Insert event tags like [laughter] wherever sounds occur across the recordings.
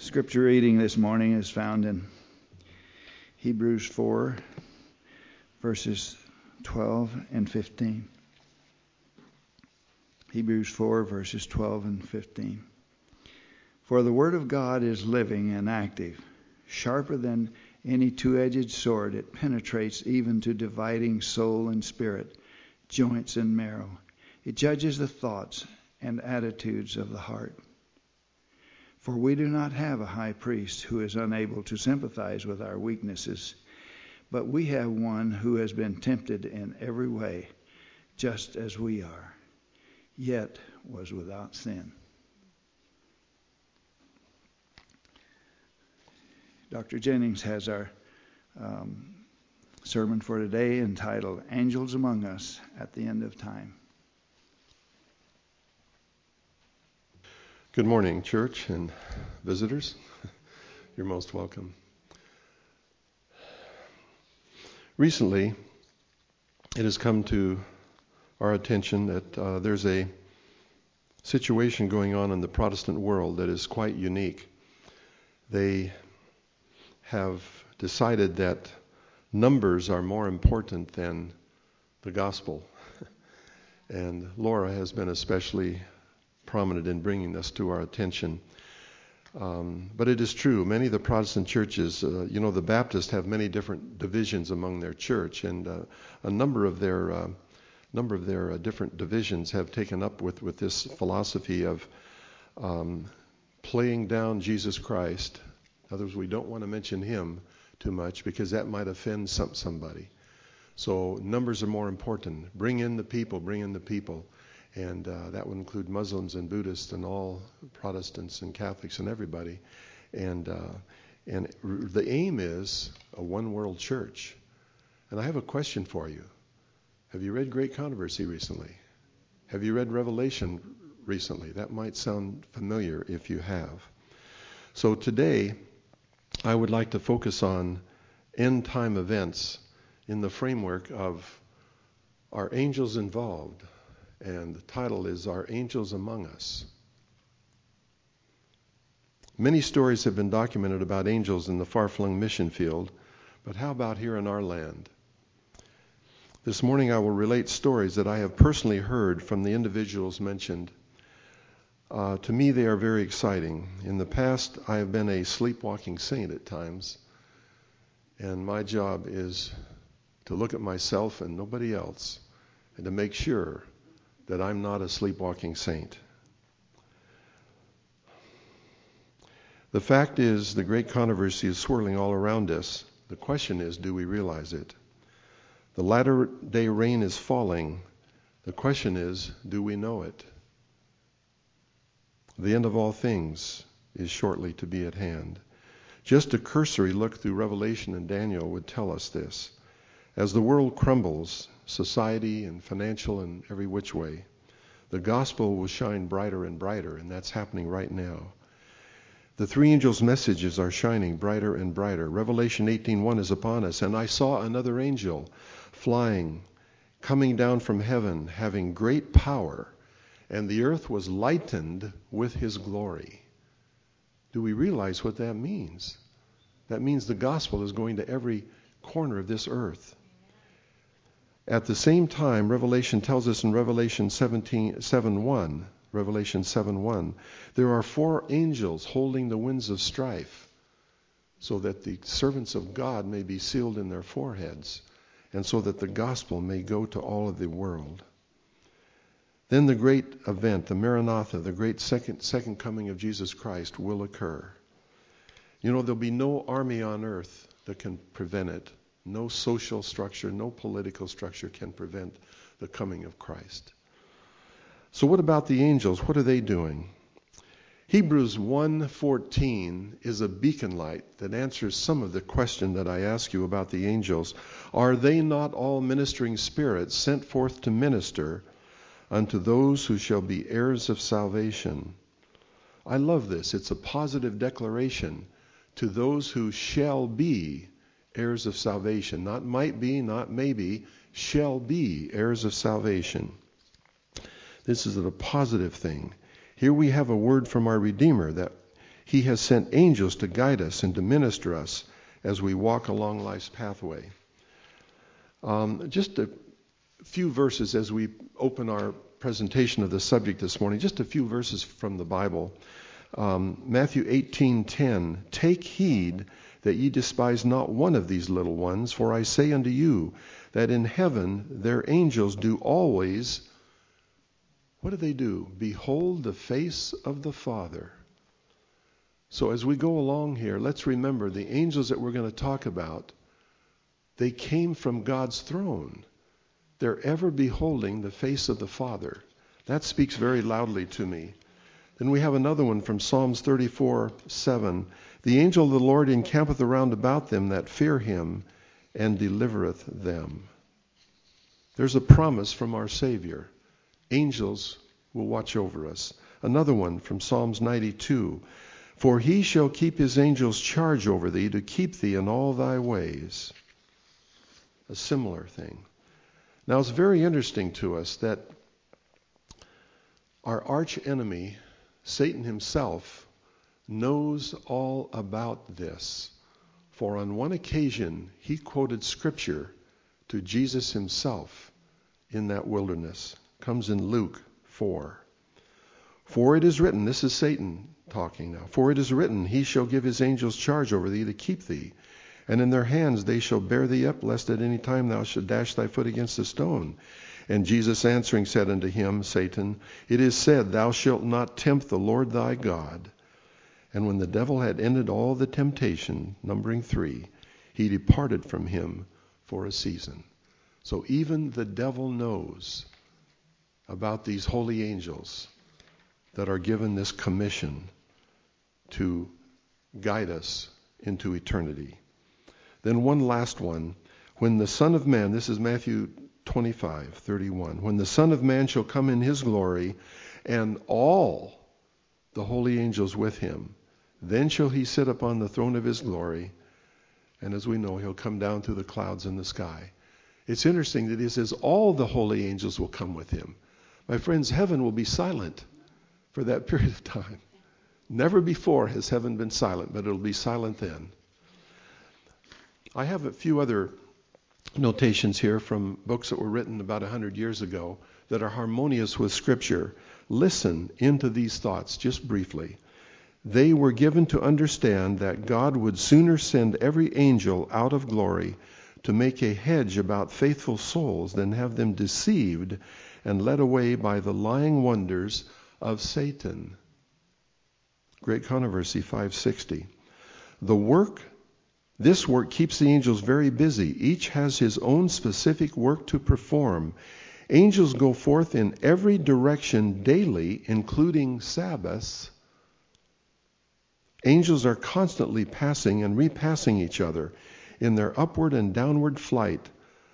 Scripture reading this morning is found in Hebrews 4, verses 12 and 15. Hebrews 4, verses 12 and 15. For the Word of God is living and active, sharper than any two edged sword. It penetrates even to dividing soul and spirit, joints and marrow. It judges the thoughts and attitudes of the heart. For we do not have a high priest who is unable to sympathize with our weaknesses, but we have one who has been tempted in every way, just as we are, yet was without sin. Dr. Jennings has our um, sermon for today entitled Angels Among Us at the End of Time. Good morning, church and visitors. [laughs] You're most welcome. Recently, it has come to our attention that uh, there's a situation going on in the Protestant world that is quite unique. They have decided that numbers are more important than the gospel. [laughs] and Laura has been especially prominent in bringing this to our attention. Um, but it is true, many of the Protestant churches, uh, you know, the Baptists have many different divisions among their church, and uh, a number of their uh, number of their uh, different divisions have taken up with with this philosophy of um, playing down Jesus Christ. In other words, we don't want to mention him too much because that might offend some somebody. So numbers are more important. Bring in the people. Bring in the people and uh, that would include Muslims and Buddhists and all Protestants and Catholics and everybody. And uh, and the aim is a one world church. And I have a question for you. Have you read Great Controversy recently? Have you read Revelation recently? That might sound familiar if you have. So today, I would like to focus on end time events in the framework of are angels involved? And the title is Are Angels Among Us? Many stories have been documented about angels in the far flung mission field, but how about here in our land? This morning I will relate stories that I have personally heard from the individuals mentioned. Uh, to me, they are very exciting. In the past, I have been a sleepwalking saint at times, and my job is to look at myself and nobody else and to make sure that I'm not a sleepwalking saint. The fact is, the great controversy is swirling all around us. The question is, do we realize it? The latter day rain is falling. The question is, do we know it? The end of all things is shortly to be at hand. Just a cursory look through Revelation and Daniel would tell us this. As the world crumbles, society and financial and every which way, the gospel will shine brighter and brighter, and that's happening right now. The three angels' messages are shining brighter and brighter. Revelation 18:1 is upon us, and I saw another angel flying, coming down from heaven, having great power, and the earth was lightened with his glory. Do we realize what that means? That means the gospel is going to every corner of this earth. At the same time, Revelation tells us in Revelation 17, 7 1, Revelation 7 1, there are four angels holding the winds of strife, so that the servants of God may be sealed in their foreheads, and so that the gospel may go to all of the world. Then the great event, the Maranatha, the great second, second coming of Jesus Christ, will occur. You know, there'll be no army on earth that can prevent it. No social structure, no political structure can prevent the coming of Christ. So what about the angels? What are they doing? Hebrews 1:14 is a beacon light that answers some of the question that I ask you about the angels. Are they not all ministering spirits sent forth to minister unto those who shall be heirs of salvation? I love this. It's a positive declaration to those who shall be heirs of salvation. Not might be, not maybe, shall be heirs of salvation. This is a positive thing. Here we have a word from our Redeemer that He has sent angels to guide us and to minister us as we walk along life's pathway. Um, just a few verses as we open our presentation of the subject this morning. Just a few verses from the Bible. Um, Matthew 18:10. Take heed that ye despise not one of these little ones, for I say unto you that in heaven their angels do always. What do they do? Behold the face of the Father. So as we go along here, let's remember the angels that we're going to talk about, they came from God's throne. They're ever beholding the face of the Father. That speaks very loudly to me. Then we have another one from Psalms 34 7. The angel of the Lord encampeth around about them that fear him and delivereth them. There's a promise from our Savior. Angels will watch over us. Another one from Psalms 92. For he shall keep his angels charge over thee to keep thee in all thy ways. A similar thing. Now it's very interesting to us that our arch enemy, Satan himself, knows all about this. For on one occasion he quoted scripture to Jesus himself in that wilderness. Comes in Luke 4. For it is written, this is Satan talking now. For it is written, He shall give His angels charge over thee to keep thee, and in their hands they shall bear thee up, lest at any time thou should dash thy foot against a stone. And Jesus answering said unto him, Satan, It is said, Thou shalt not tempt the Lord thy God. And when the devil had ended all the temptation, numbering three, he departed from him for a season. So even the devil knows about these holy angels that are given this commission to guide us into eternity. Then one last one. When the Son of Man, this is Matthew 25, 31. When the Son of Man shall come in his glory, and all the holy angels with him, then shall he sit upon the throne of his glory. And as we know, he'll come down through the clouds in the sky. It's interesting that he says all the holy angels will come with him. My friends, heaven will be silent for that [laughs] period of time. Never before has heaven been silent, but it'll be silent then. I have a few other notations here from books that were written about 100 years ago that are harmonious with Scripture. Listen into these thoughts just briefly. They were given to understand that God would sooner send every angel out of glory to make a hedge about faithful souls than have them deceived and led away by the lying wonders of Satan. Great Controversy 560. The work, this work keeps the angels very busy. Each has his own specific work to perform. Angels go forth in every direction daily, including Sabbaths. Angels are constantly passing and repassing each other in their upward and downward flight,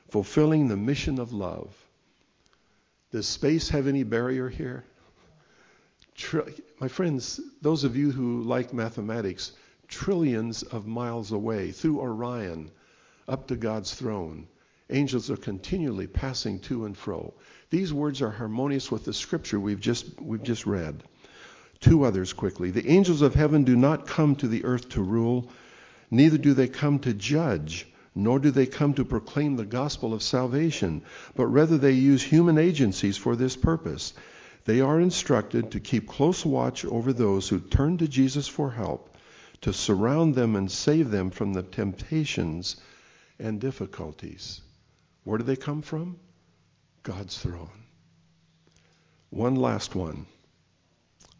fulfilling the mission of love. Does space have any barrier here? my friends, those of you who like mathematics, trillions of miles away through Orion up to God's throne, angels are continually passing to and fro. These words are harmonious with the scripture we've just, we've just read. Two others quickly. The angels of heaven do not come to the earth to rule, neither do they come to judge, nor do they come to proclaim the gospel of salvation, but rather they use human agencies for this purpose. They are instructed to keep close watch over those who turn to Jesus for help, to surround them and save them from the temptations and difficulties. Where do they come from? God's throne. One last one.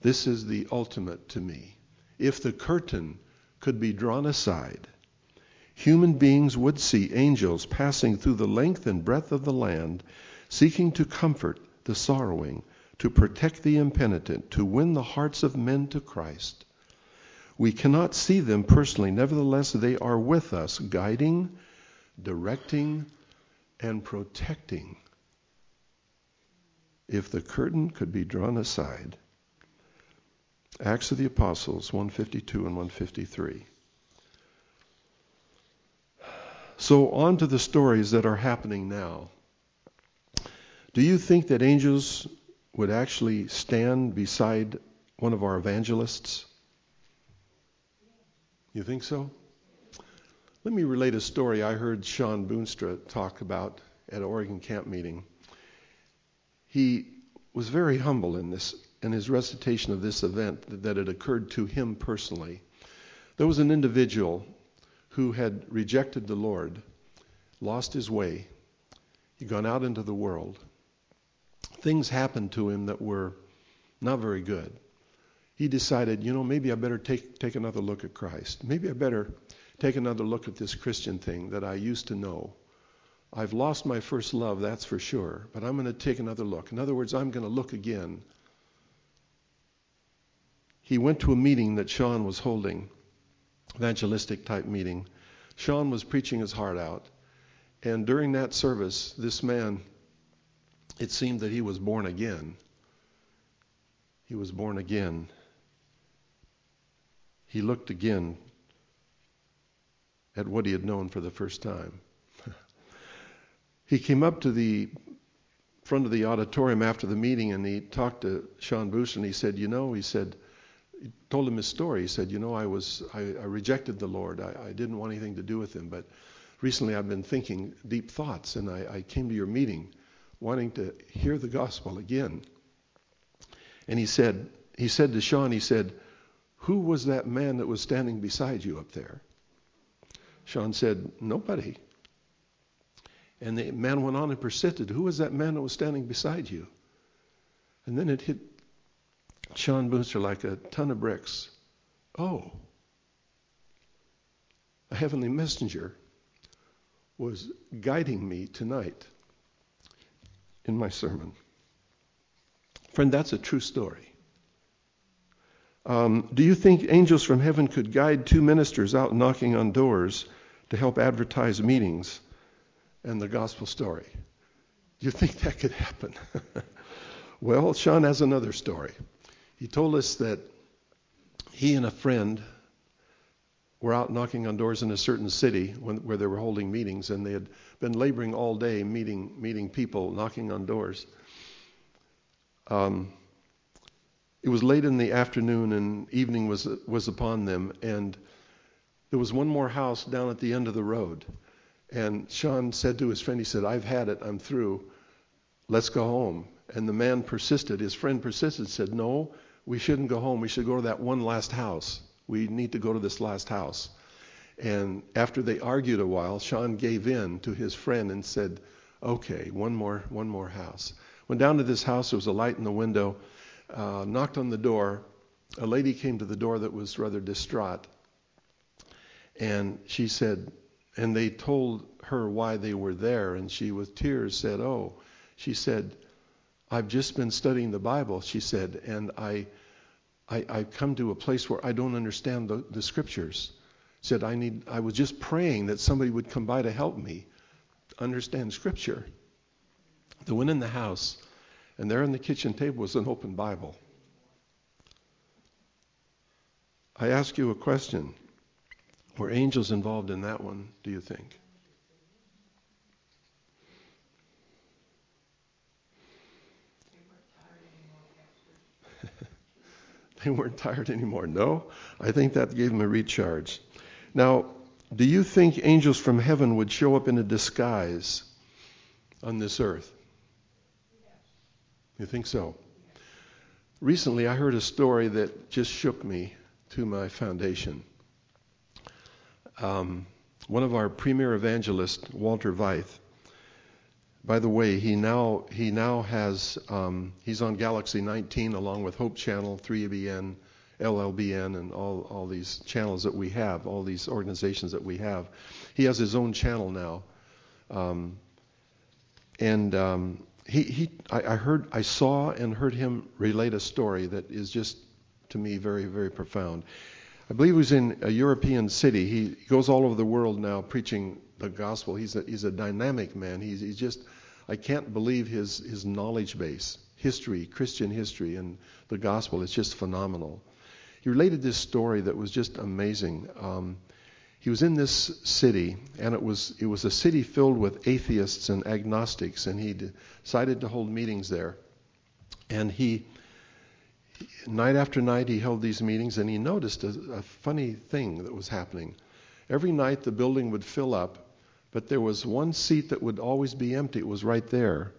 This is the ultimate to me. If the curtain could be drawn aside, human beings would see angels passing through the length and breadth of the land, seeking to comfort the sorrowing to protect the impenitent, to win the hearts of men to Christ. We cannot see them personally, nevertheless, they are with us, guiding, directing, and protecting. If the curtain could be drawn aside, Acts of the Apostles 152 and 153. So, on to the stories that are happening now. Do you think that angels would actually stand beside one of our evangelists? You think so? Let me relate a story I heard Sean Boonstra talk about at an Oregon camp meeting. He was very humble in this in his recitation of this event that had occurred to him personally. There was an individual who had rejected the Lord, lost his way, he'd gone out into the world. Things happened to him that were not very good. He decided, you know, maybe I better take take another look at Christ. Maybe I better take another look at this Christian thing that I used to know. I've lost my first love, that's for sure, but I'm going to take another look. In other words, I'm going to look again he went to a meeting that Sean was holding, evangelistic type meeting. Sean was preaching his heart out. And during that service, this man, it seemed that he was born again. He was born again. He looked again at what he had known for the first time. [laughs] he came up to the front of the auditorium after the meeting and he talked to Sean Boonstra and he said, You know, he said, told him his story. He said, "You know, I was I, I rejected the Lord. I, I, didn't want anything to do with him, but recently I've been thinking deep thoughts, and I, I came to your meeting, wanting to hear the gospel again." And he said, he said to Sean, he said, "Who was that man that was standing beside you up there?" Sean said, "Nobody." And the man went on and persisted, "Who was that man that was standing beside you?" And then it hit Sean Boonstra like a ton of bricks. Oh, a heavenly messenger was guiding me tonight in my sermon. Friend, that's a true story. Um, do you think angels from heaven could guide two ministers out knocking on doors to help advertise meetings and the gospel story? Do you think that could happen? [laughs] well, Sean has another story. He told us that he and a friend were out knocking on doors in a certain city when, where they were holding meetings, and they had been laboring all day meeting meeting people, knocking on doors. Um, it was late in the afternoon, and evening was was upon them, and there was one more house down at the end of the road. And Sean said to his friend, he said, "I've had it. I'm through. Let's go home." And the man persisted. His friend persisted. Said, "No, we shouldn't go home. We should go to that one last house. We need to go to this last house. And after they argued a while, Sean gave in to his friend and said, "Okay, one more, one more house." Went down to this house. There was a light in the window. Uh, knocked on the door. A lady came to the door that was rather distraught, and she said, and they told her why they were there, and she, with tears, said, "Oh," she said, I've just been studying the Bible, she said, and I, I, I've come to a place where I don't understand the, the scriptures. Said I need. I was just praying that somebody would come by to help me understand scripture. They went in the house, and there on the kitchen table was an open Bible. I ask you a question. Were angels involved in that one, do you think? They weren't tired anymore. No, I think that gave them a recharge. Now, do you think angels from heaven would show up in a disguise on this earth? You think so? Recently, I heard a story that just shook me to my foundation. Um, one of our premier evangelists, Walter Veith, by the way, he now he now has um, he's on Galaxy 19 along with Hope Channel, 3ABN, LLBN, and all all these channels that we have, all these organizations that we have. He has his own channel now, um, and um, he he I, I heard I saw and heard him relate a story that is just to me very very profound. I believe he was in a European city. He goes all over the world now preaching the gospel. He's a, he's a dynamic man. He's, he's just, I can't believe his, his knowledge base, history, Christian history, and the gospel It's just phenomenal. He related this story that was just amazing. Um, he was in this city, and it was it was a city filled with atheists and agnostics, and he decided to hold meetings there. And he night after night he held these meetings and he noticed a, a funny thing that was happening. Every night the building would fill up, but there was one seat that would always be empty. It was right there.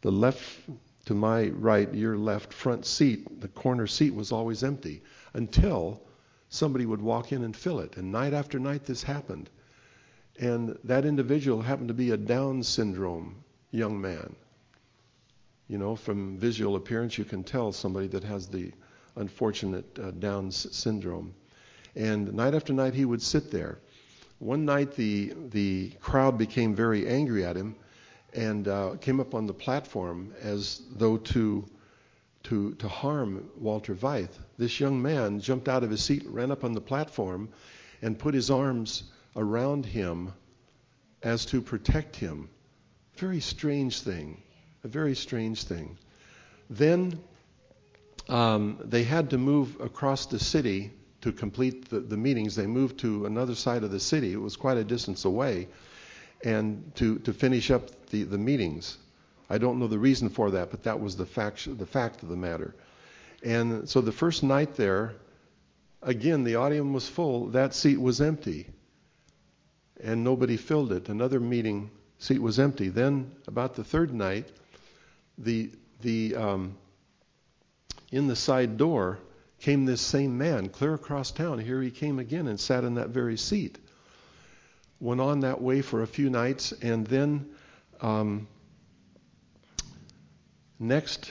The left to my right, your left front seat, the corner seat was always empty until somebody would walk in and fill it. And night after night this happened. And that individual happened to be a Down syndrome young man. You know, from visual appearance, you can tell somebody that has the unfortunate uh, Down syndrome. And night after night, he would sit there. One night, the the crowd became very angry at him, and uh, came up on the platform as though to to to harm Walter Veith. This young man jumped out of his seat, ran up on the platform, and put his arms around him as to protect him. Very strange thing a very strange thing. Then um, they had to move across the city to complete the, the, meetings. They moved to another side of the city. It was quite a distance away, and to, to finish up the, the meetings. I don't know the reason for that, but that was the fact, the fact of the matter. And so the first night there, again, the audience was full. That seat was empty, and nobody filled it. Another meeting seat was empty. Then, about the third night, the the um, in the side door came this same man clear across town. Here he came again and sat in that very seat. Went on that way for a few nights, and then um, next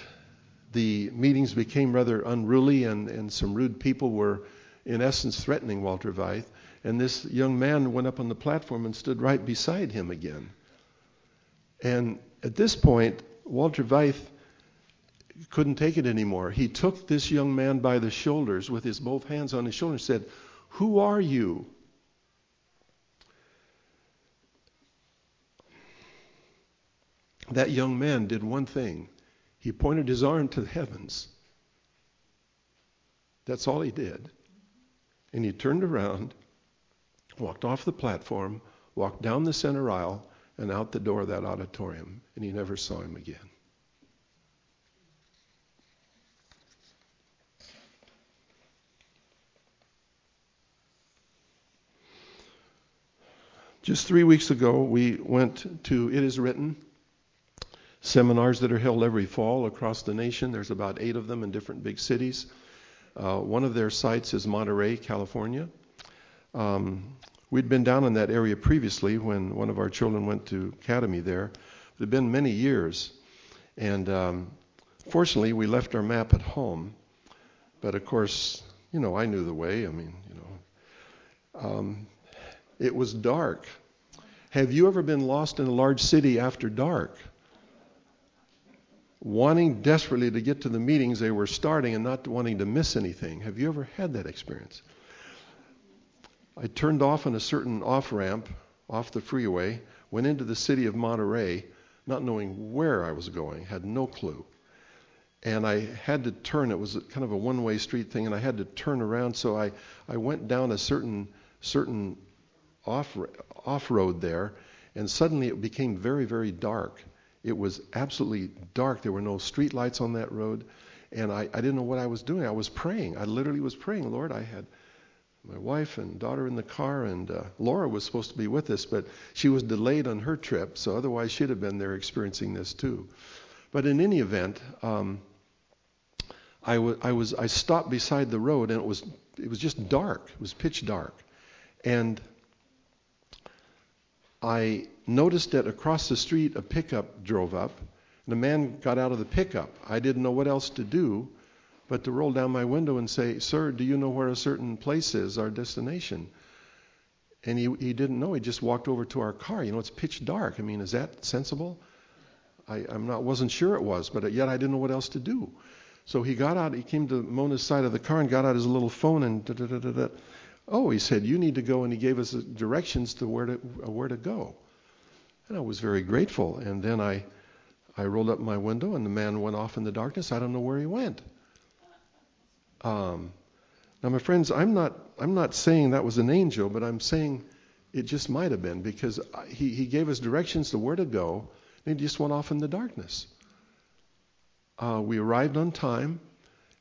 the meetings became rather unruly, and, and some rude people were, in essence, threatening Walter Veith. And this young man went up on the platform and stood right beside him again. And at this point, Walter Veith couldn't take it anymore. He took this young man by the shoulders with his both hands on his shoulders and said, Who are you? That young man did one thing. He pointed his arm to the heavens. That's all he did. And he turned around, walked off the platform, walked down the center aisle, and out the door of that auditorium, and he never saw him again. Just three weeks ago, we went to It Is Written seminars that are held every fall across the nation. There's about eight of them in different big cities. Uh, one of their sites is Monterey, California. Um, We'd been down in that area previously when one of our children went to academy there. It had been many years, and um, fortunately, we left our map at home. But of course, you know, I knew the way. I mean, you know, um, it was dark. Have you ever been lost in a large city after dark? Wanting desperately to get to the meetings they were starting and not wanting to miss anything. Have you ever had that experience? I turned off on a certain off ramp off the freeway, went into the city of Monterey, not knowing where I was going, had no clue. And I had to turn, it was kind of a one way street thing, and I had to turn around. So I, I went down a certain, certain off, off road there, and suddenly it became very, very dark. It was absolutely dark. There were no street lights on that road, and I, I didn't know what I was doing. I was praying. I literally was praying, Lord, I had my wife and daughter in the car, and uh, Laura was supposed to be with us, but she was delayed on her trip, so otherwise she'd have been there experiencing this too. But in any event, um, I, w- I was I stopped beside the road, and it was it was just dark. It was pitch dark, and I noticed that across the street a pickup drove up, and a man got out of the pickup. I didn't know what else to do, but to roll down my window and say, Sir, do you know where a certain place is, our destination? And he, he didn't know. He just walked over to our car. You know, it's pitch dark. I mean, is that sensible? I, I'm not, wasn't sure it was, but yet I didn't know what else to do. So he got out, he came to Mona's side of the car and got out his little phone and da da da da da. Oh, he said, you need to go, and he gave us directions to where to where to go. And I was very grateful. And then I I rolled up my window, and the man went off in the darkness. I don't know where he went. Um, now, my friends, I'm not, I'm not saying that was an angel, but I'm saying it just might have been because he, he gave us directions to where to go, and he just went off in the darkness. Uh, we arrived on time,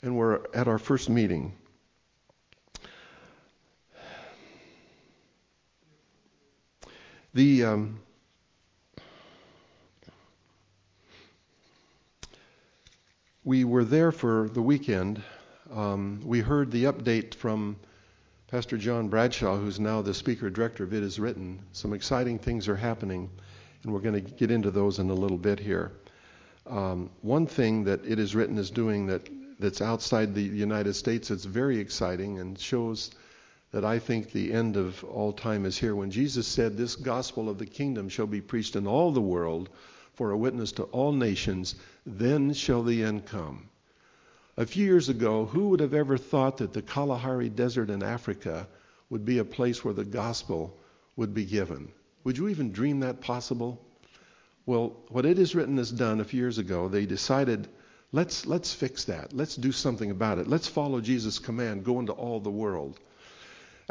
and we're at our first meeting. The um, we were there for the weekend. Um, we heard the update from Pastor John Bradshaw, who's now the speaker director of It Is Written. Some exciting things are happening, and we're going to get into those in a little bit here. Um, one thing that It Is Written is doing that that's outside the United States that's very exciting and shows that I think the end of all time is here. When Jesus said, This gospel of the kingdom shall be preached in all the world for a witness to all nations, then shall the end come. A few years ago, who would have ever thought that the Kalahari Desert in Africa would be a place where the gospel would be given? Would you even dream that possible? Well, what it is written has done a few years ago, they decided let's let's fix that. Let's do something about it. Let's follow Jesus' command, go into all the world.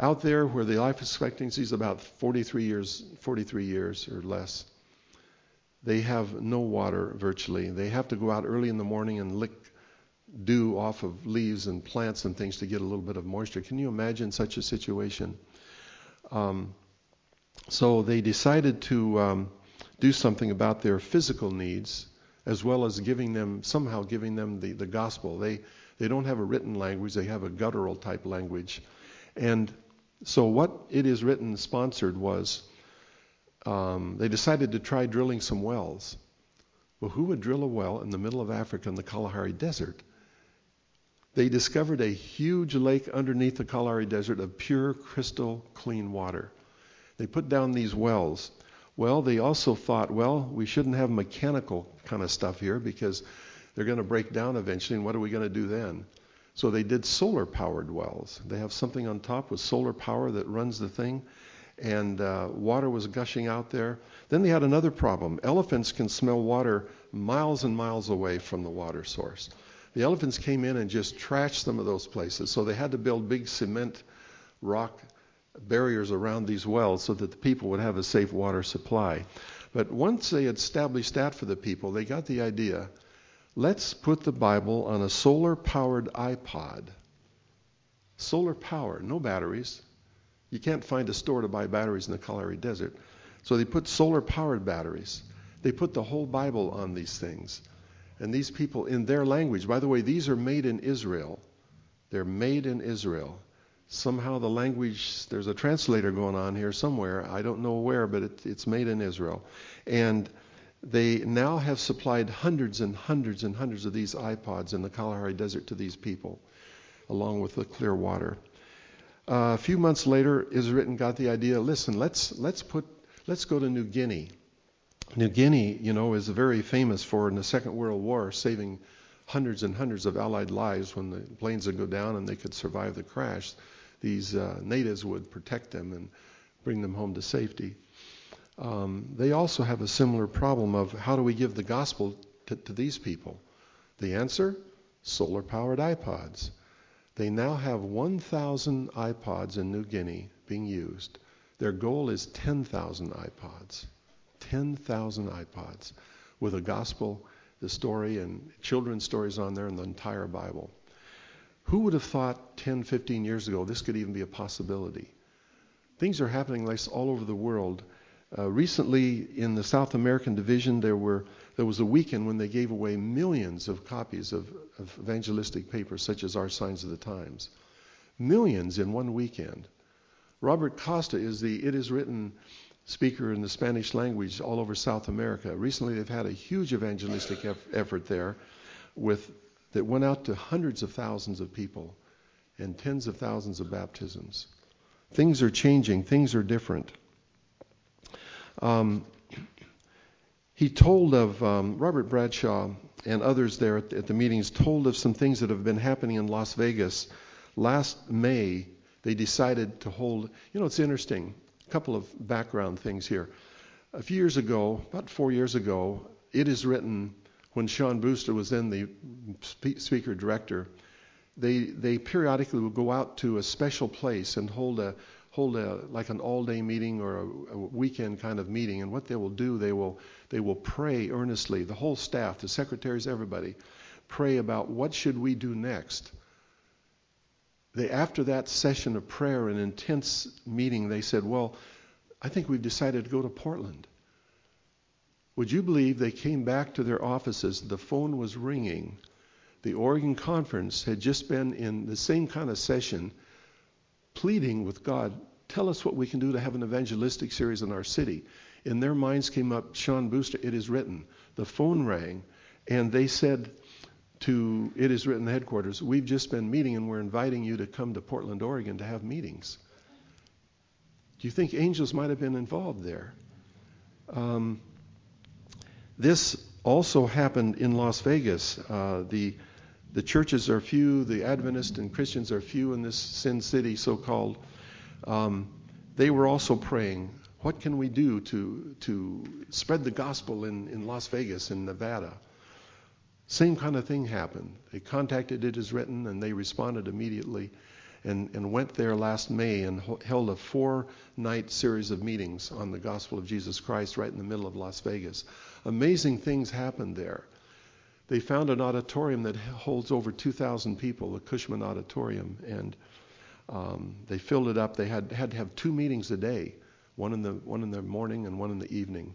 Out there where the life expectancy is about 43 years, 43 years or less, they have no water virtually. They have to go out early in the morning and lick dew off of leaves and plants and things to get a little bit of moisture. Can you imagine such a situation? Um, so they decided to um, do something about their physical needs as well as giving them somehow giving them the, the gospel. They they don't have a written language, they have a guttural type language. And so what it is written sponsored was um, they decided to try drilling some wells. Well, who would drill a well in the middle of Africa in the Kalahari Desert? They discovered a huge lake underneath the Kalahari Desert of pure, crystal, clean water. They put down these wells. Well, they also thought, well, we shouldn't have mechanical kind of stuff here because they're going to break down eventually, and what are we going to do then? So they did solar powered wells. They have something on top with solar power that runs the thing, and uh, water was gushing out there. Then they had another problem. Elephants can smell water miles and miles away from the water source. The elephants came in and just trashed some of those places, so they had to build big cement rock barriers around these wells so that the people would have a safe water supply. But once they had established that for the people, they got the idea let's put the Bible on a solar powered iPod. Solar power, no batteries. You can't find a store to buy batteries in the Kalahari Desert. So they put solar powered batteries. They put the whole Bible on these things. And these people, in their language, by the way, these are made in Israel. They're made in Israel. Somehow the language, there's a translator going on here somewhere. I don't know where, but it, it's made in Israel. And they now have supplied hundreds and hundreds and hundreds of these iPods in the Kalahari Desert to these people, along with the clear water. Uh, a few months later, Israel got the idea. Listen, let's let's put let's go to New Guinea. New Guinea, you know, is very famous for in the Second World War saving hundreds and hundreds of Allied lives when the planes would go down and they could survive the crash. These uh, natives would protect them and bring them home to safety um, they also have a similar problem of how do we give the gospel to, to these people? The answer? Solar powered iPods. They now have 1,000 iPods in New Guinea being used. Their goal is 10,000 iPods. 10,000 iPods with a gospel, the story, and children's stories on there, and the entire Bible. Who would have thought 10, 15 years ago this could even be a possibility? Things are happening like all over the world uh, recently, in the South American division, there were there was a weekend when they gave away millions of copies of, of evangelistic papers, such as Our Signs of the Times. Millions in one weekend. Robert Costa is the It Is Written speaker in the Spanish language all over South America. Recently, they've had a huge evangelistic eff- effort there, with that went out to hundreds of thousands of people, and tens of thousands of baptisms. Things are changing. Things are different. Um, he told of um, Robert Bradshaw and others there at, at the meetings told of some things that have been happening in Las Vegas. Last May, they decided to hold. You know, it's interesting. A couple of background things here. A few years ago, about four years ago, it is written when Sean Boonstra was then the speaker director. They they periodically would go out to a special place and hold a hold a like an all-day meeting or a, a, weekend kind of meeting and what they will do they will they will pray earnestly the whole staff the secretaries everybody pray about what should we do next. They, after that session of prayer, an intense meeting, they said, Well, I think we've decided to go to Portland. Would you believe they came back to their offices? The phone was ringing. The Oregon Conference had just been in the same kind of session, pleading with God, tell us what we can do to have an evangelistic series in our city. In their minds came up, Sean Boonstra, it is written. The phone rang, and they said to It Is Written headquarters, We've just been meeting, and we're inviting you to come to Portland, Oregon to have meetings. Do you think angels might have been involved there? Um, this also happened in Las Vegas. Uh, the the churches are few, the Adventists and Christians are few in this sin city, so called. Um, they were also praying, what can we do to, to spread the gospel in, in Las Vegas, in Nevada? Same kind of thing happened. They contacted It Is Written, and they responded immediately and, and went there last May and held a four night series of meetings on the gospel of Jesus Christ right in the middle of Las Vegas. Amazing things happened there. They found an auditorium that holds over 2,000 people, the Cashman Auditorium, and um, they filled it up. They had, had to have two meetings a day, one in the one in the morning and one in the evening,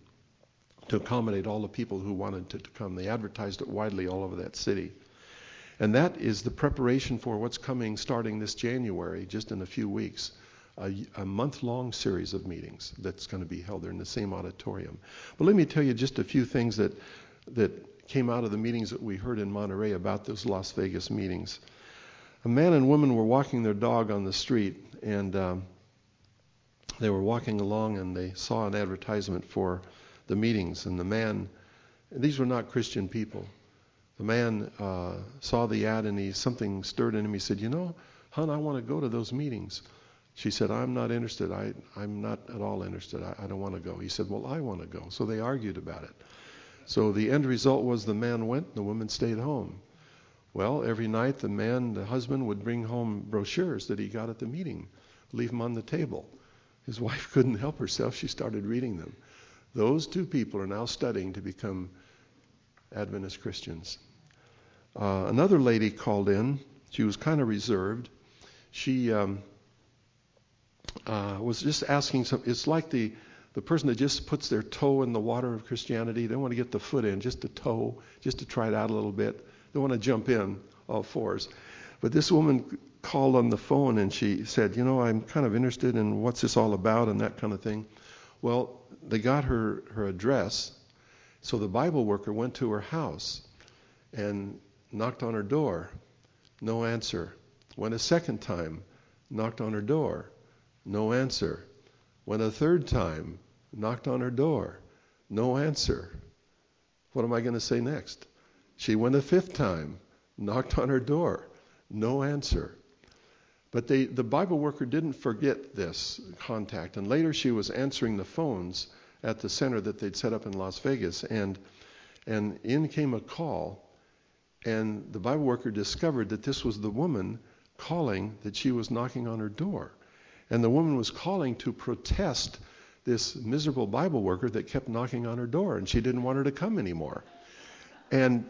to accommodate all the people who wanted to, to come. They advertised it widely all over that city. And that is the preparation for what's coming starting this January, just in a few weeks. A, a month long series of meetings that's going to be held there in the same auditorium. But let me tell you just a few things that, that came out of the meetings that we heard in Monterey about those Las Vegas meetings. A man and woman were walking their dog on the street, and um, they were walking along and they saw an advertisement for the meetings. And the man, these were not Christian people, the man uh, saw the ad and he something stirred in him. He said, "You know, hon, I want to go to those meetings." She said, "I'm not interested. I, I'm not at all interested. I, I don't want to go." He said, "Well, I want to go." So they argued about it. So the end result was the man went, and the woman stayed home. Well, every night the man, the husband, would bring home brochures that he got at the meeting, leave them on the table. His [laughs] wife couldn't help herself. She started reading them. Those two people are now studying to become Adventist Christians. Uh, another lady called in. She was kind of reserved. She um, uh, was just asking some. It's like the the person that just puts their toe in the water of Christianity. They want to get the foot in, just a toe, just to try it out a little bit. They want to jump in all fours. But this woman called on the phone and she said, "You know, I'm kind of interested in what's this all about and that kind of thing." Well, they got her her address, so the Bible worker went to her house and knocked on her door, no answer. Went a second time, knocked on her door, no answer. Went a third time, knocked on her door, no answer. What am I going to say next? She went a fifth time, knocked on her door, no answer. But they, the Bible worker didn't forget this contact, and later she was answering the phones at the center that they'd set up in Las Vegas, and and in came a call and the Bible worker discovered that this was the woman calling that she was knocking on her door. And the woman was calling to protest this miserable Bible worker that kept knocking on her door, and she didn't want her to come anymore. And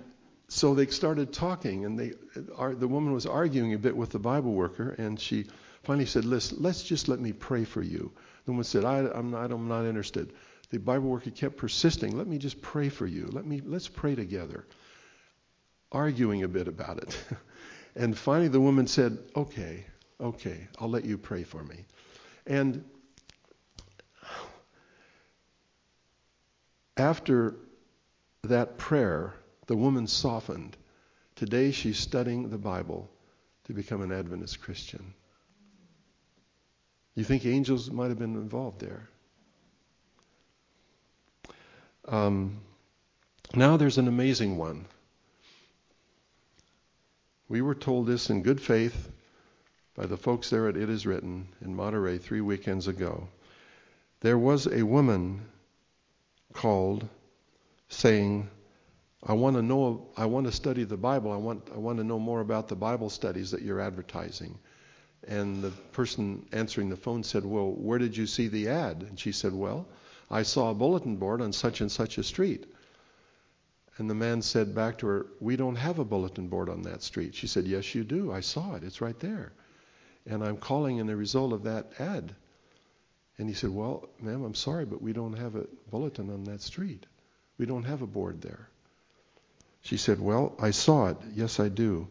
so they started talking, and they, the woman was arguing a bit with the Bible worker, and she finally said, Listen, let's just let me pray for you. The woman said, I, am not, I'm not interested. The Bible worker kept persisting, Let me just pray for you. Let me, let's pray together arguing a bit about it. [laughs] and finally, the woman said, Okay, okay, I'll let you pray for me. And after that prayer, the woman softened. Today, she's studying the Bible to become an Adventist Christian. You think angels might have been involved there? Um, now there's an amazing one. We were told this in good faith by the folks there at It Is Written in Monterey three weekends ago. There was a woman called saying, I want to know, I want to study the Bible. I want, I want to know more about the Bible studies that you're advertising. And the person answering the phone said, Well, where did you see the ad? And she said, Well, I saw a bulletin board on such and such a street. And the man said back to her, We don't have a bulletin board on that street. She said, Yes, you do. I saw it. It's right there. And I'm calling in the result of that ad. And he said, Well, ma'am, I'm sorry, but we don't have a bulletin on that street. We don't have a board there. She said, Well, I saw it. Yes, I do.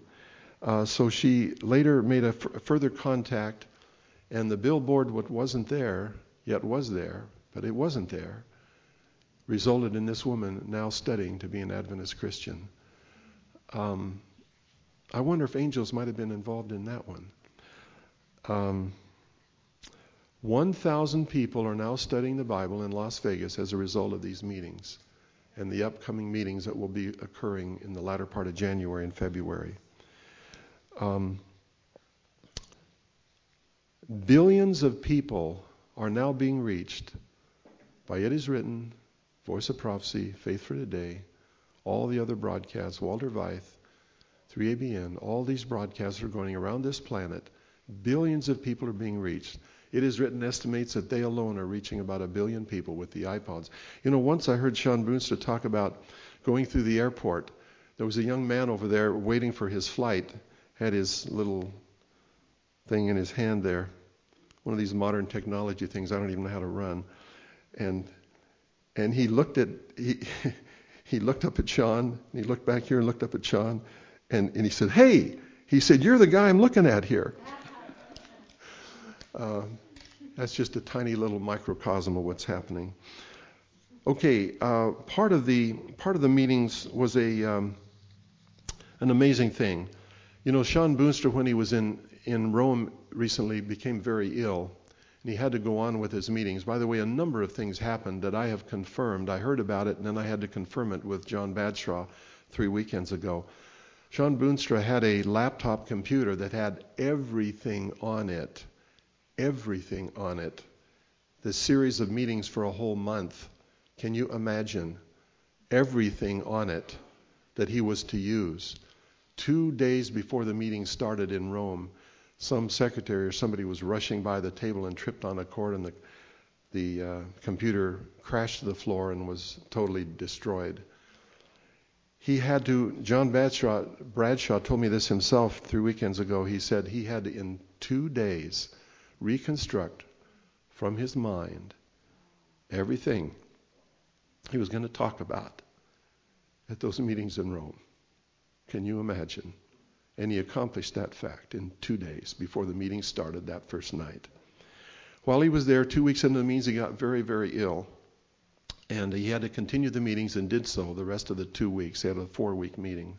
Uh, so she later made a further contact, and the billboard, what wasn't there, yet was there, but it wasn't there, resulted in this woman now studying to be an Adventist Christian. Um, I wonder if angels might have been involved in that one. Um, 1,000 people are now studying the Bible in Las Vegas as a result of these meetings and the upcoming meetings that will be occurring in the latter part of January and February. Um, billions of people are now being reached by It Is Written, Voice of Prophecy, Faith for Today, all the other broadcasts, Walter Veith, 3ABN, all these broadcasts are going around this planet. Billions of people are being reached. It is written estimates that they alone are reaching about a billion people with the iPods. You know, once I heard Shawn Boonstra talk about going through the airport. There was a young man over there waiting for his flight, had his little thing in his hand there, one of these modern technology things I don't even know how to run, and and he looked at he [laughs] he looked up at Shawn, and he looked back here and looked up at Shawn, and and he said, "Hey," he said, "You're the guy I'm looking at here." That's just a tiny little microcosm of what's happening. Okay, uh, part of the part of the meetings was a um, an amazing thing. You know, Shawn Boonstra, when he was in in Rome recently, became very ill, and he had to go on with his meetings. By the way, a number of things happened that I have confirmed. I heard about it, and then I had to confirm it with John Bradshaw three weekends ago. Shawn Boonstra had a laptop computer that had everything on it everything on it. The series of meetings for a whole month. Can you imagine everything on it that he was to use? Two days before the meeting started in Rome, some secretary or somebody was rushing by the table and tripped on a cord, and the the uh, computer crashed to the floor and was totally destroyed. He had to. John Bradshaw, Bradshaw told me this himself three weekends ago. He said he had in two days reconstruct from his mind everything he was going to talk about at those meetings in Rome. Can you imagine? And he accomplished that fact in two days before the meeting started that first night. While he was there, two weeks into the meetings, he got very, very ill. And he had to continue the meetings and did so the rest of the two weeks. He had a four week meeting.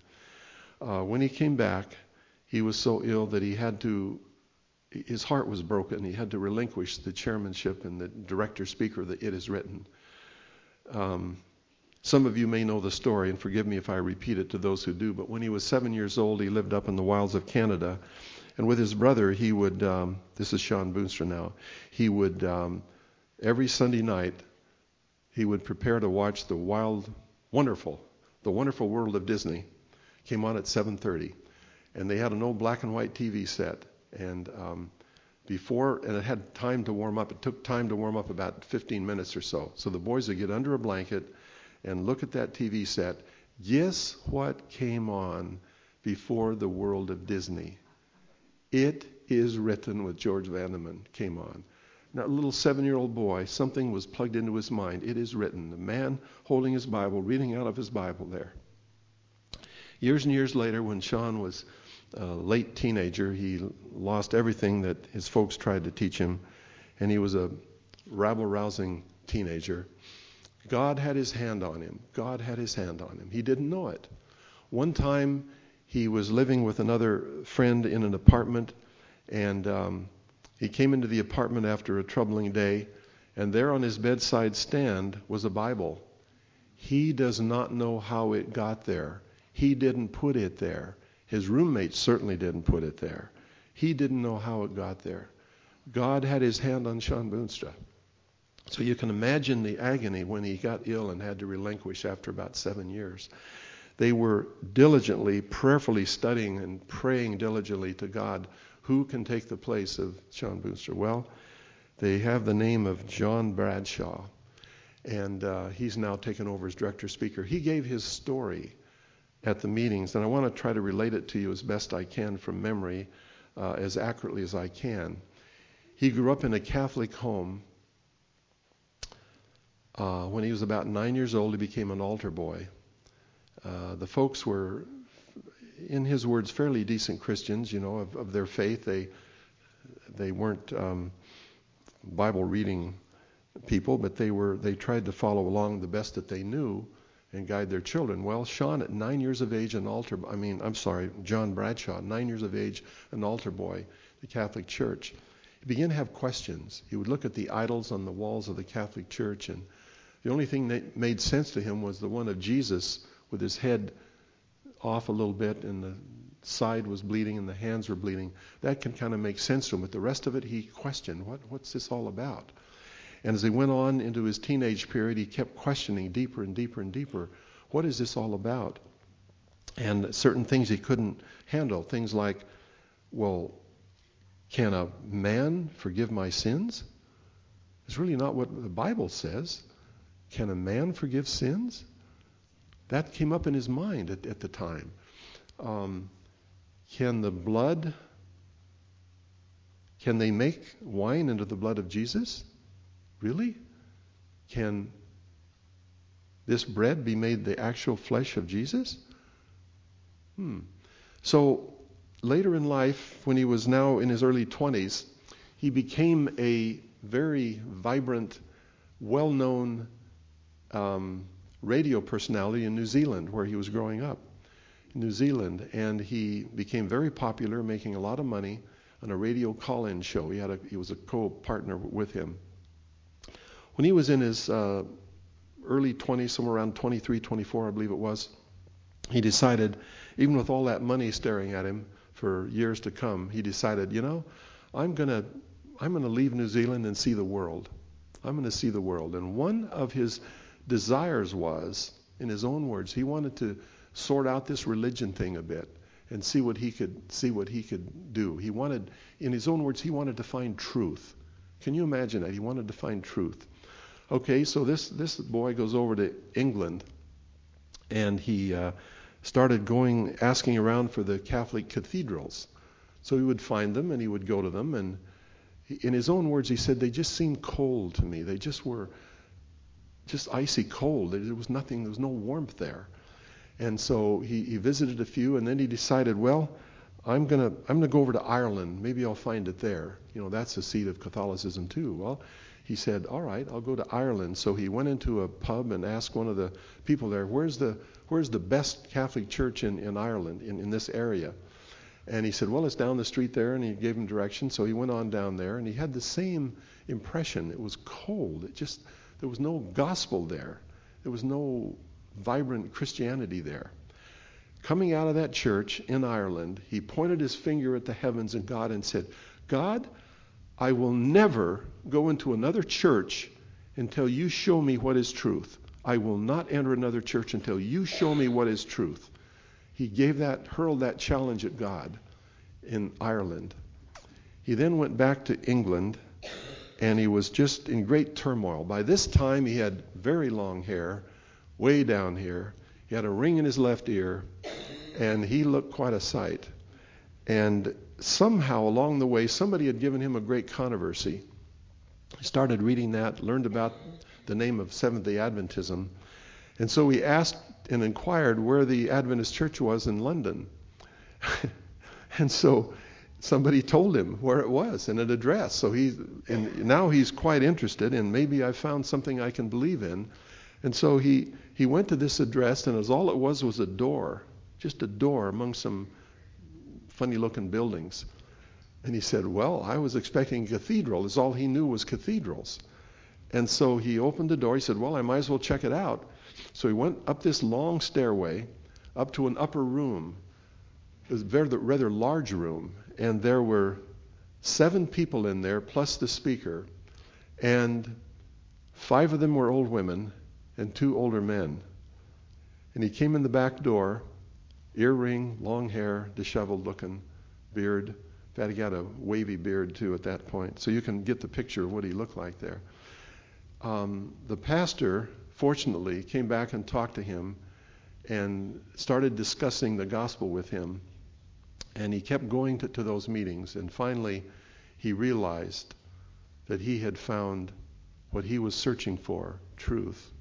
Uh, when he came back, he was so ill that he had to his heart was broken. He had to relinquish the chairmanship and the director speaker that it is written. Um, some of you may know the story, and forgive me if I repeat it to those who do, but when he was seven years old, he lived up in the wilds of Canada. And with his brother, he would, um, this is Shawn Boonstra now, he would, um, every Sunday night, he would prepare to watch the wild, wonderful, the wonderful world of Disney. Came on at 7.30. And they had an old black and white TV set and um, before, and it had time to warm up. It took time to warm up about 15 minutes or so. So the boys would get under a blanket and look at that TV set. Guess what came on before the world of Disney? It is written with George Vandeman came on. Now, a little seven year old boy, something was plugged into his mind. It is written. The man holding his Bible, reading out of his Bible there. Years and years later, when Shawn was a late teenager. He lost everything that his folks tried to teach him, and he was a rabble rousing teenager. God had his hand on him. God had his hand on him. He didn't know it. One time he was living with another friend in an apartment, and um, he came into the apartment after a troubling day, and there on his bedside stand was a Bible. He does not know how it got there. He didn't put it there. His roommates certainly didn't put it there. He didn't know how it got there. God had his hand on Shawn Boonstra. So you can imagine the agony when he got ill and had to relinquish after about seven years. They were diligently, prayerfully studying and praying diligently to God who can take the place of Shawn Boonstra. Well, they have the name of John Bradshaw. and uh, he's now taken over as director speaker. He gave his story at the meetings, and I want to try to relate it to you as best I can from memory, uh, as accurately as I can. He grew up in a Catholic home. Uh, when he was about nine years old, he became an altar boy. Uh, the folks were, in his words, fairly decent Christians, you know, of, of their faith. They they weren't um, Bible reading people, but they were they tried to follow along the best that they knew and guide their children. Well, Shawn at nine years of age, an altar I mean, I'm sorry, John Bradshaw, nine years of age, an altar boy, the Catholic Church. He began to have questions. He would look at the idols on the walls of the Catholic Church, and the only thing that made sense to him was the one of Jesus with his head off a little bit and the side was bleeding and the hands were bleeding. That can kind of make sense to him, but the rest of it he questioned. What, what's this all about? And as he went on into his teenage period, he kept questioning deeper and deeper and deeper. What is this all about? And certain things he couldn't handle. Things like, well, can a man forgive my sins? It's really not what the Bible says. Can a man forgive sins? That came up in his mind at, at the time. Um, can the blood, can they make wine into the blood of Jesus? Really? Can this bread be made the actual flesh of Jesus? Hmm. So later in life, when he was now in his early 20s, he became a very vibrant, well known um, radio personality in New Zealand, where he was growing up. In New Zealand, and he became very popular, making a lot of money on a radio call-in show. He had a, he was a co-partner with him. When he was in his uh, early 20s, somewhere around 23, 24, I believe it was, he decided, even with all that money staring at him for years to come, he decided, you know, I'm gonna I'm gonna leave New Zealand and see the world. I'm gonna see the world. And one of his desires was, in his own words, he wanted to sort out this religion thing a bit and see what he could see what he could do. He wanted, in his own words, he wanted to find truth. Can you imagine that? He wanted to find truth. Okay, so this this boy goes over to England, and he uh, started going asking around for the Catholic cathedrals. So he would find them and he would go to them, and in his own words, he said they just seemed cold to me. They just were just icy cold. There was nothing, there was no warmth there. And so he, he visited a few, and then he decided, well, I'm gonna I'm gonna go over to Ireland. Maybe I'll find it there. You know, that's the seat of Catholicism too. Well, he said, all right, I'll go to Ireland. So he went into a pub and asked one of the people there, where's the where's the best Catholic church in in Ireland in in this area? And he said, well, it's down the street there. And he gave him directions. So he went on down there, and he had the same impression. It was cold. It just there was no gospel there. There was no vibrant Christianity there. Coming out of that church in Ireland, he pointed his finger at the heavens and God and said, God, I will never go into another church until you show me what is truth. I will not enter another church until you show me what is truth. He gave that, hurled that challenge at God in Ireland. He then went back to England and he was just in great turmoil. By this time, he had very long hair, way down here. He had a ring in his left ear, and he looked quite a sight. And somehow along the way, somebody had given him a great controversy. He started reading that, learned about the name of Seventh day Adventism, and so he asked and inquired where the Adventist church was in London. [laughs] and so somebody told him where it was and an address. So he and now he's quite interested, and maybe I found something I can believe in. And so he he went to this address, and as all it was was a door, just a door among some funny-looking buildings. And he said, "Well, I was expecting a cathedral. Is all he knew was cathedrals." And so he opened the door. He said, "Well, I might as well check it out." So he went up this long stairway, up to an upper room. It was a rather large room, and there were seven people in there plus the speaker, and five of them were old women and two older men. And he came in the back door, earring, long hair, disheveled looking, beard. In fact, he got a wavy beard too at that point, so you can get the picture of what he looked like there. um, the pastor, fortunately, came back and talked to him and started discussing the gospel with him. And he kept going to, to those meetings. And finally, he realized that he had found what he was searching for truth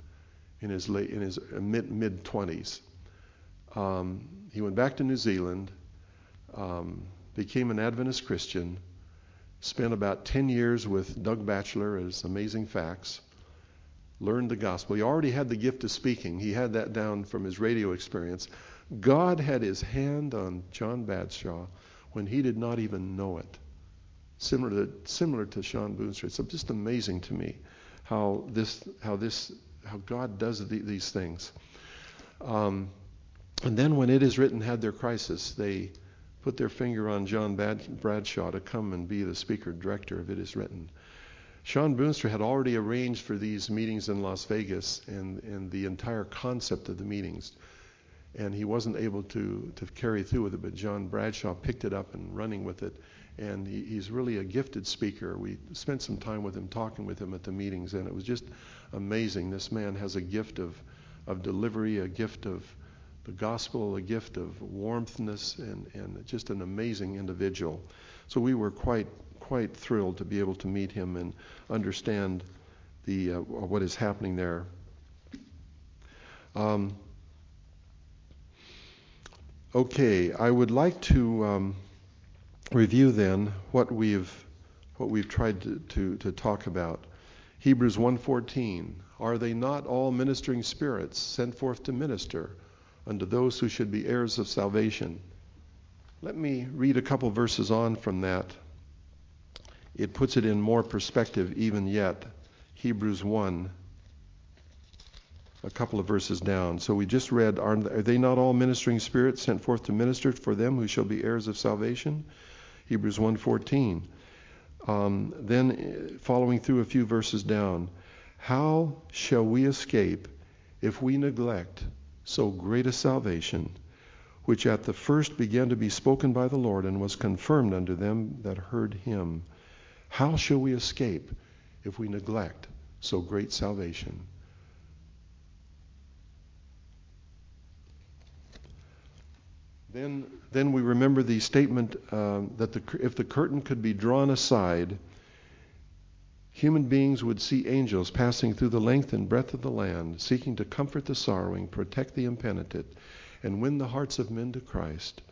in his late in his mid mid 20s. Um, he went back to New Zealand, um, became an Adventist Christian, spent about 10 years with Doug Batchelor as Amazing Facts, learned the gospel. He already had the gift of speaking. He had that down from his radio experience. God had his hand on John Bradshaw when he did not even know it. Similar to similar to Shawn Boonstra. It's just amazing to me how this how this how God does the, these things. Um, and then when it is written had their crisis, they put their finger on John Bradshaw to come and be the speaker director of It Is Written. Shawn Boonstra had already arranged for these meetings in Las Vegas and, and the entire concept of the meetings. And he wasn't able to, to carry through with it, but John Bradshaw picked it up and running with it. And he, he's really a gifted speaker. We spent some time with him, talking with him at the meetings, and it was just amazing. This man has a gift of, of delivery, a gift of the gospel, a gift of warmthness, and, and just an amazing individual. So we were quite quite thrilled to be able to meet him and understand the uh, what is happening there. Um, okay, I would like to um, review then what we've what we've tried to, to, to talk about. Hebrews 1:14. Are they not all ministering spirits sent forth to minister unto those who should be heirs of salvation? Let me read a couple verses on from that it puts it in more perspective even yet. Hebrews 1, a couple of verses down. So we just read, Are they not all ministering spirits sent forth to minister for them who shall be heirs of salvation? Hebrews 1.14. Um, then uh, following through a few verses down, how shall we escape if we neglect so great a salvation, which at the first began to be spoken by the Lord and was confirmed unto them that heard him? How shall we escape if we neglect so great salvation? Then, then we remember the statement uh, that the, if the curtain could be drawn aside, human beings would see angels passing through the length and breadth of the land, seeking to comfort the sorrowing, protect the impenitent, and win the hearts of men to Christ.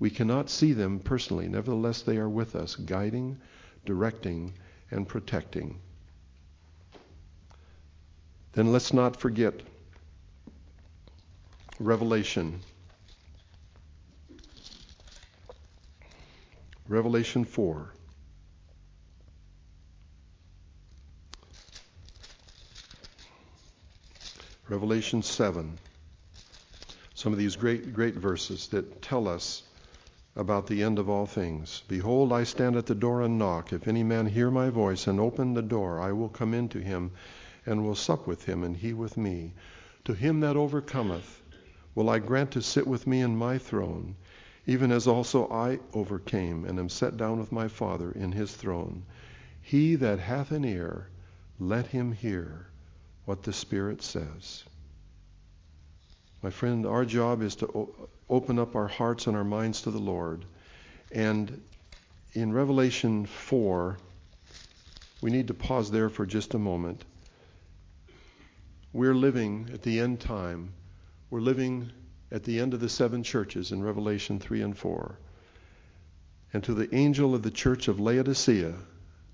We cannot see them personally, nevertheless, they are with us, guiding, directing, and protecting. Then let's not forget Revelation. Revelation 4. Revelation 7. Some of these great, great verses that tell us about the end of all things. Behold, I stand at the door and knock. If any man hear my voice and open the door, I will come in to him and will sup with him, and he with me. To him that overcometh will I grant to sit with me in my throne, even as also I overcame and am set down with my Father in his throne. He that hath an ear, let him hear what the Spirit says. My friend, our job is to open up our hearts and our minds to the Lord. And in Revelation 4, we need to pause there for just a moment. We're living at the end time. We're living at the end of the seven churches in Revelation 3 and 4. And to the angel of the church of Laodicea,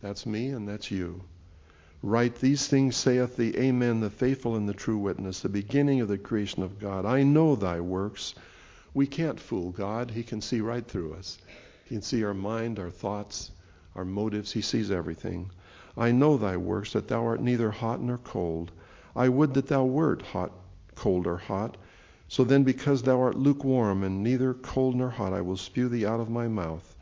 that's me and that's you. Write, These things saith the Amen, the faithful and the true witness, the beginning of the creation of God. I know thy works. We can't fool God. He can see right through us. He can see our mind, our thoughts, our motives. He sees everything. I know thy works, that thou art neither hot nor cold. I would that thou wert hot, cold, or hot. So then, because thou art lukewarm and neither cold nor hot, I will spew thee out of my mouth.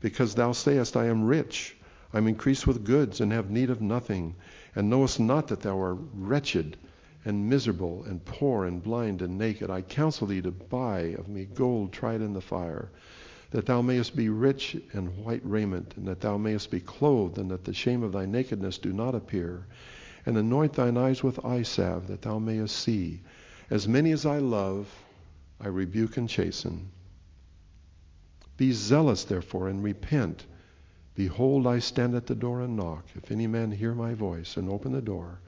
Because thou sayest, I am rich I am increased with goods, and have need of nothing, and knowest not that thou art wretched, and miserable, and poor, and blind, and naked. I counsel thee to buy of me gold tried in the fire, that thou mayest be rich in white raiment, and that thou mayest be clothed, and that the shame of thy nakedness do not appear, and anoint thine eyes with eye salve, that thou mayest see. As many as I love, I rebuke and chasten. Be zealous, therefore, and repent. Behold, I stand at the door and knock. If any man hear my voice and open the door,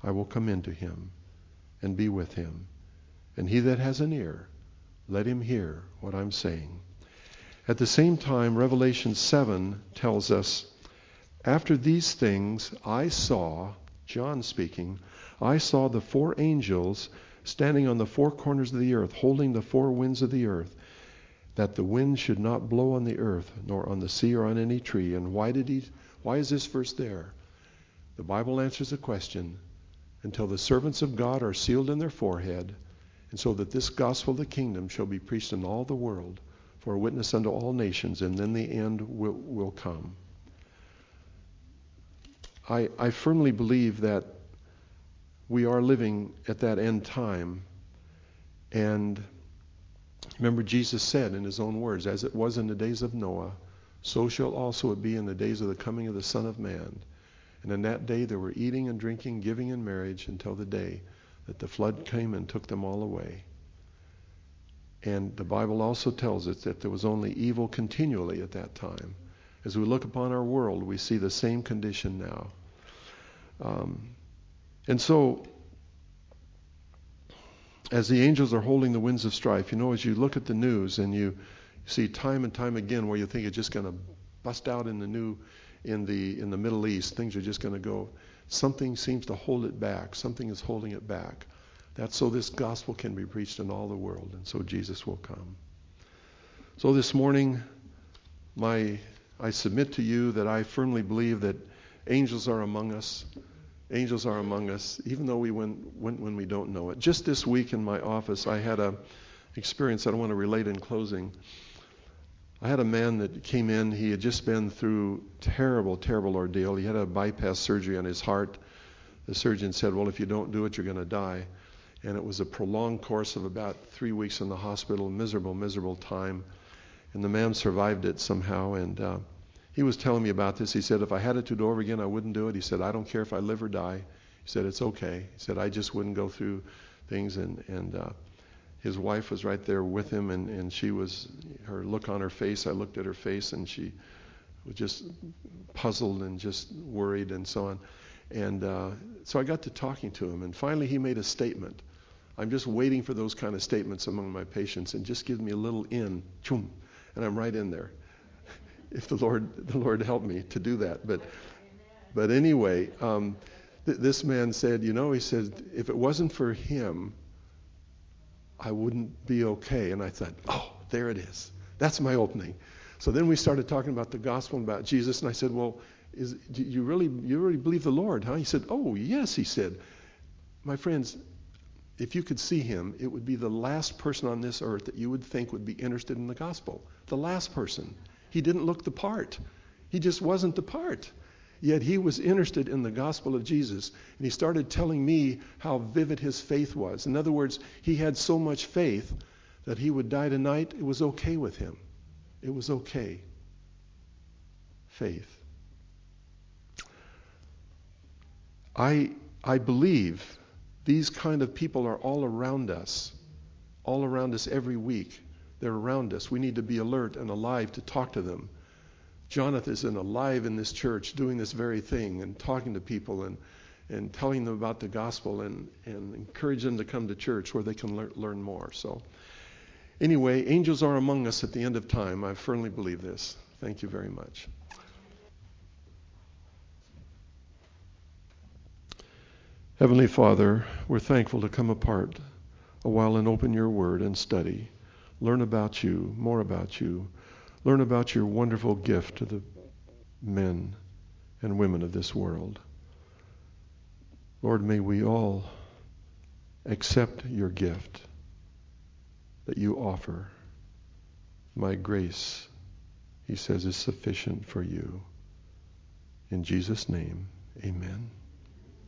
I will come into him and be with him. And he that has an ear, let him hear what I'm saying. At the same time, Revelation 7 tells us, After these things I saw, John speaking, I saw the four angels standing on the four corners of the earth, holding the four winds of the earth, that the wind should not blow on the earth, nor on the sea, or on any tree. And why did he why is this verse there? The Bible answers the question until the servants of God are sealed in their forehead, and so that this gospel of the kingdom shall be preached in all the world for a witness unto all nations, and then the end will, will come. I, I firmly believe that we are living at that end time. And remember, Jesus said in his own words, as it was in the days of Noah, so shall also it be in the days of the coming of the Son of Man. And in that day there were eating and drinking, giving in marriage until the day that the flood came and took them all away. And the Bible also tells us that there was only evil continually at that time. As we look upon our world, we see the same condition now. Um, and so, as the angels are holding the winds of strife, you know, as you look at the news and you see time and time again where you think it's just going to bust out in the new, in the in the Middle East, things are just going to go. Something seems to hold it back. Something is holding it back. That's so this gospel can be preached in all the world, and so Jesus will come. So this morning, my I submit to you that I firmly believe that angels are among us. Angels are among us, even though we went, went when we don't know it. Just this week in my office, I had a experience that I want to relate in closing. I had a man that came in. He had just been through terrible, terrible ordeal. He had a bypass surgery on his heart. The surgeon said, "Well, if you don't do it, you're going to die." And it was a prolonged course of about three weeks in the hospital, miserable, miserable time. And the man survived it somehow. And uh, he was telling me about this. He said, if I had it to do over again, I wouldn't do it. He said, I don't care if I live or die. He said, it's okay. He said, I just wouldn't go through things. And, and uh, his wife was right there with him, and, and she was, her look on her face, I looked at her face, and she was just puzzled and just worried and so on. And uh, so I got to talking to him, and finally he made a statement. I'm just waiting for those kind of statements among my patients, and just give me a little in, and I'm right in there if the Lord the Lord helped me to do that. But but anyway, um, th- this man said, you know, he said, if it wasn't for him, I wouldn't be okay. And I thought, oh, there it is. That's my opening. So then we started talking about the gospel and about Jesus, and I said, well, is, do you really you really believe the Lord, huh? He said, oh yes. He said, my friends, if you could see him, it would be the last person on this earth that you would think would be interested in the gospel. The last person. He didn't look the part. He just wasn't the part. Yet he was interested in the gospel of Jesus. And he started telling me how vivid his faith was. In other words, he had so much faith that he would die tonight. It was okay with him. It was okay. Faith. I, I believe these kind of people are all around us, all around us every week. They're around us. We need to be alert and alive to talk to them. Jonathan is alive in this church doing this very thing and talking to people and, and telling them about the gospel and, and encourage them to come to church where they can lear, learn more. So, anyway, angels are among us at the end of time. I firmly believe this. Thank you very much. Heavenly Father, we're thankful to come apart a while and open your word and study learn about you, more about you, learn about your wonderful gift to the men and women of this world. Lord, may we all accept your gift that you offer. My grace, he says, is sufficient for you. In Jesus' name, amen.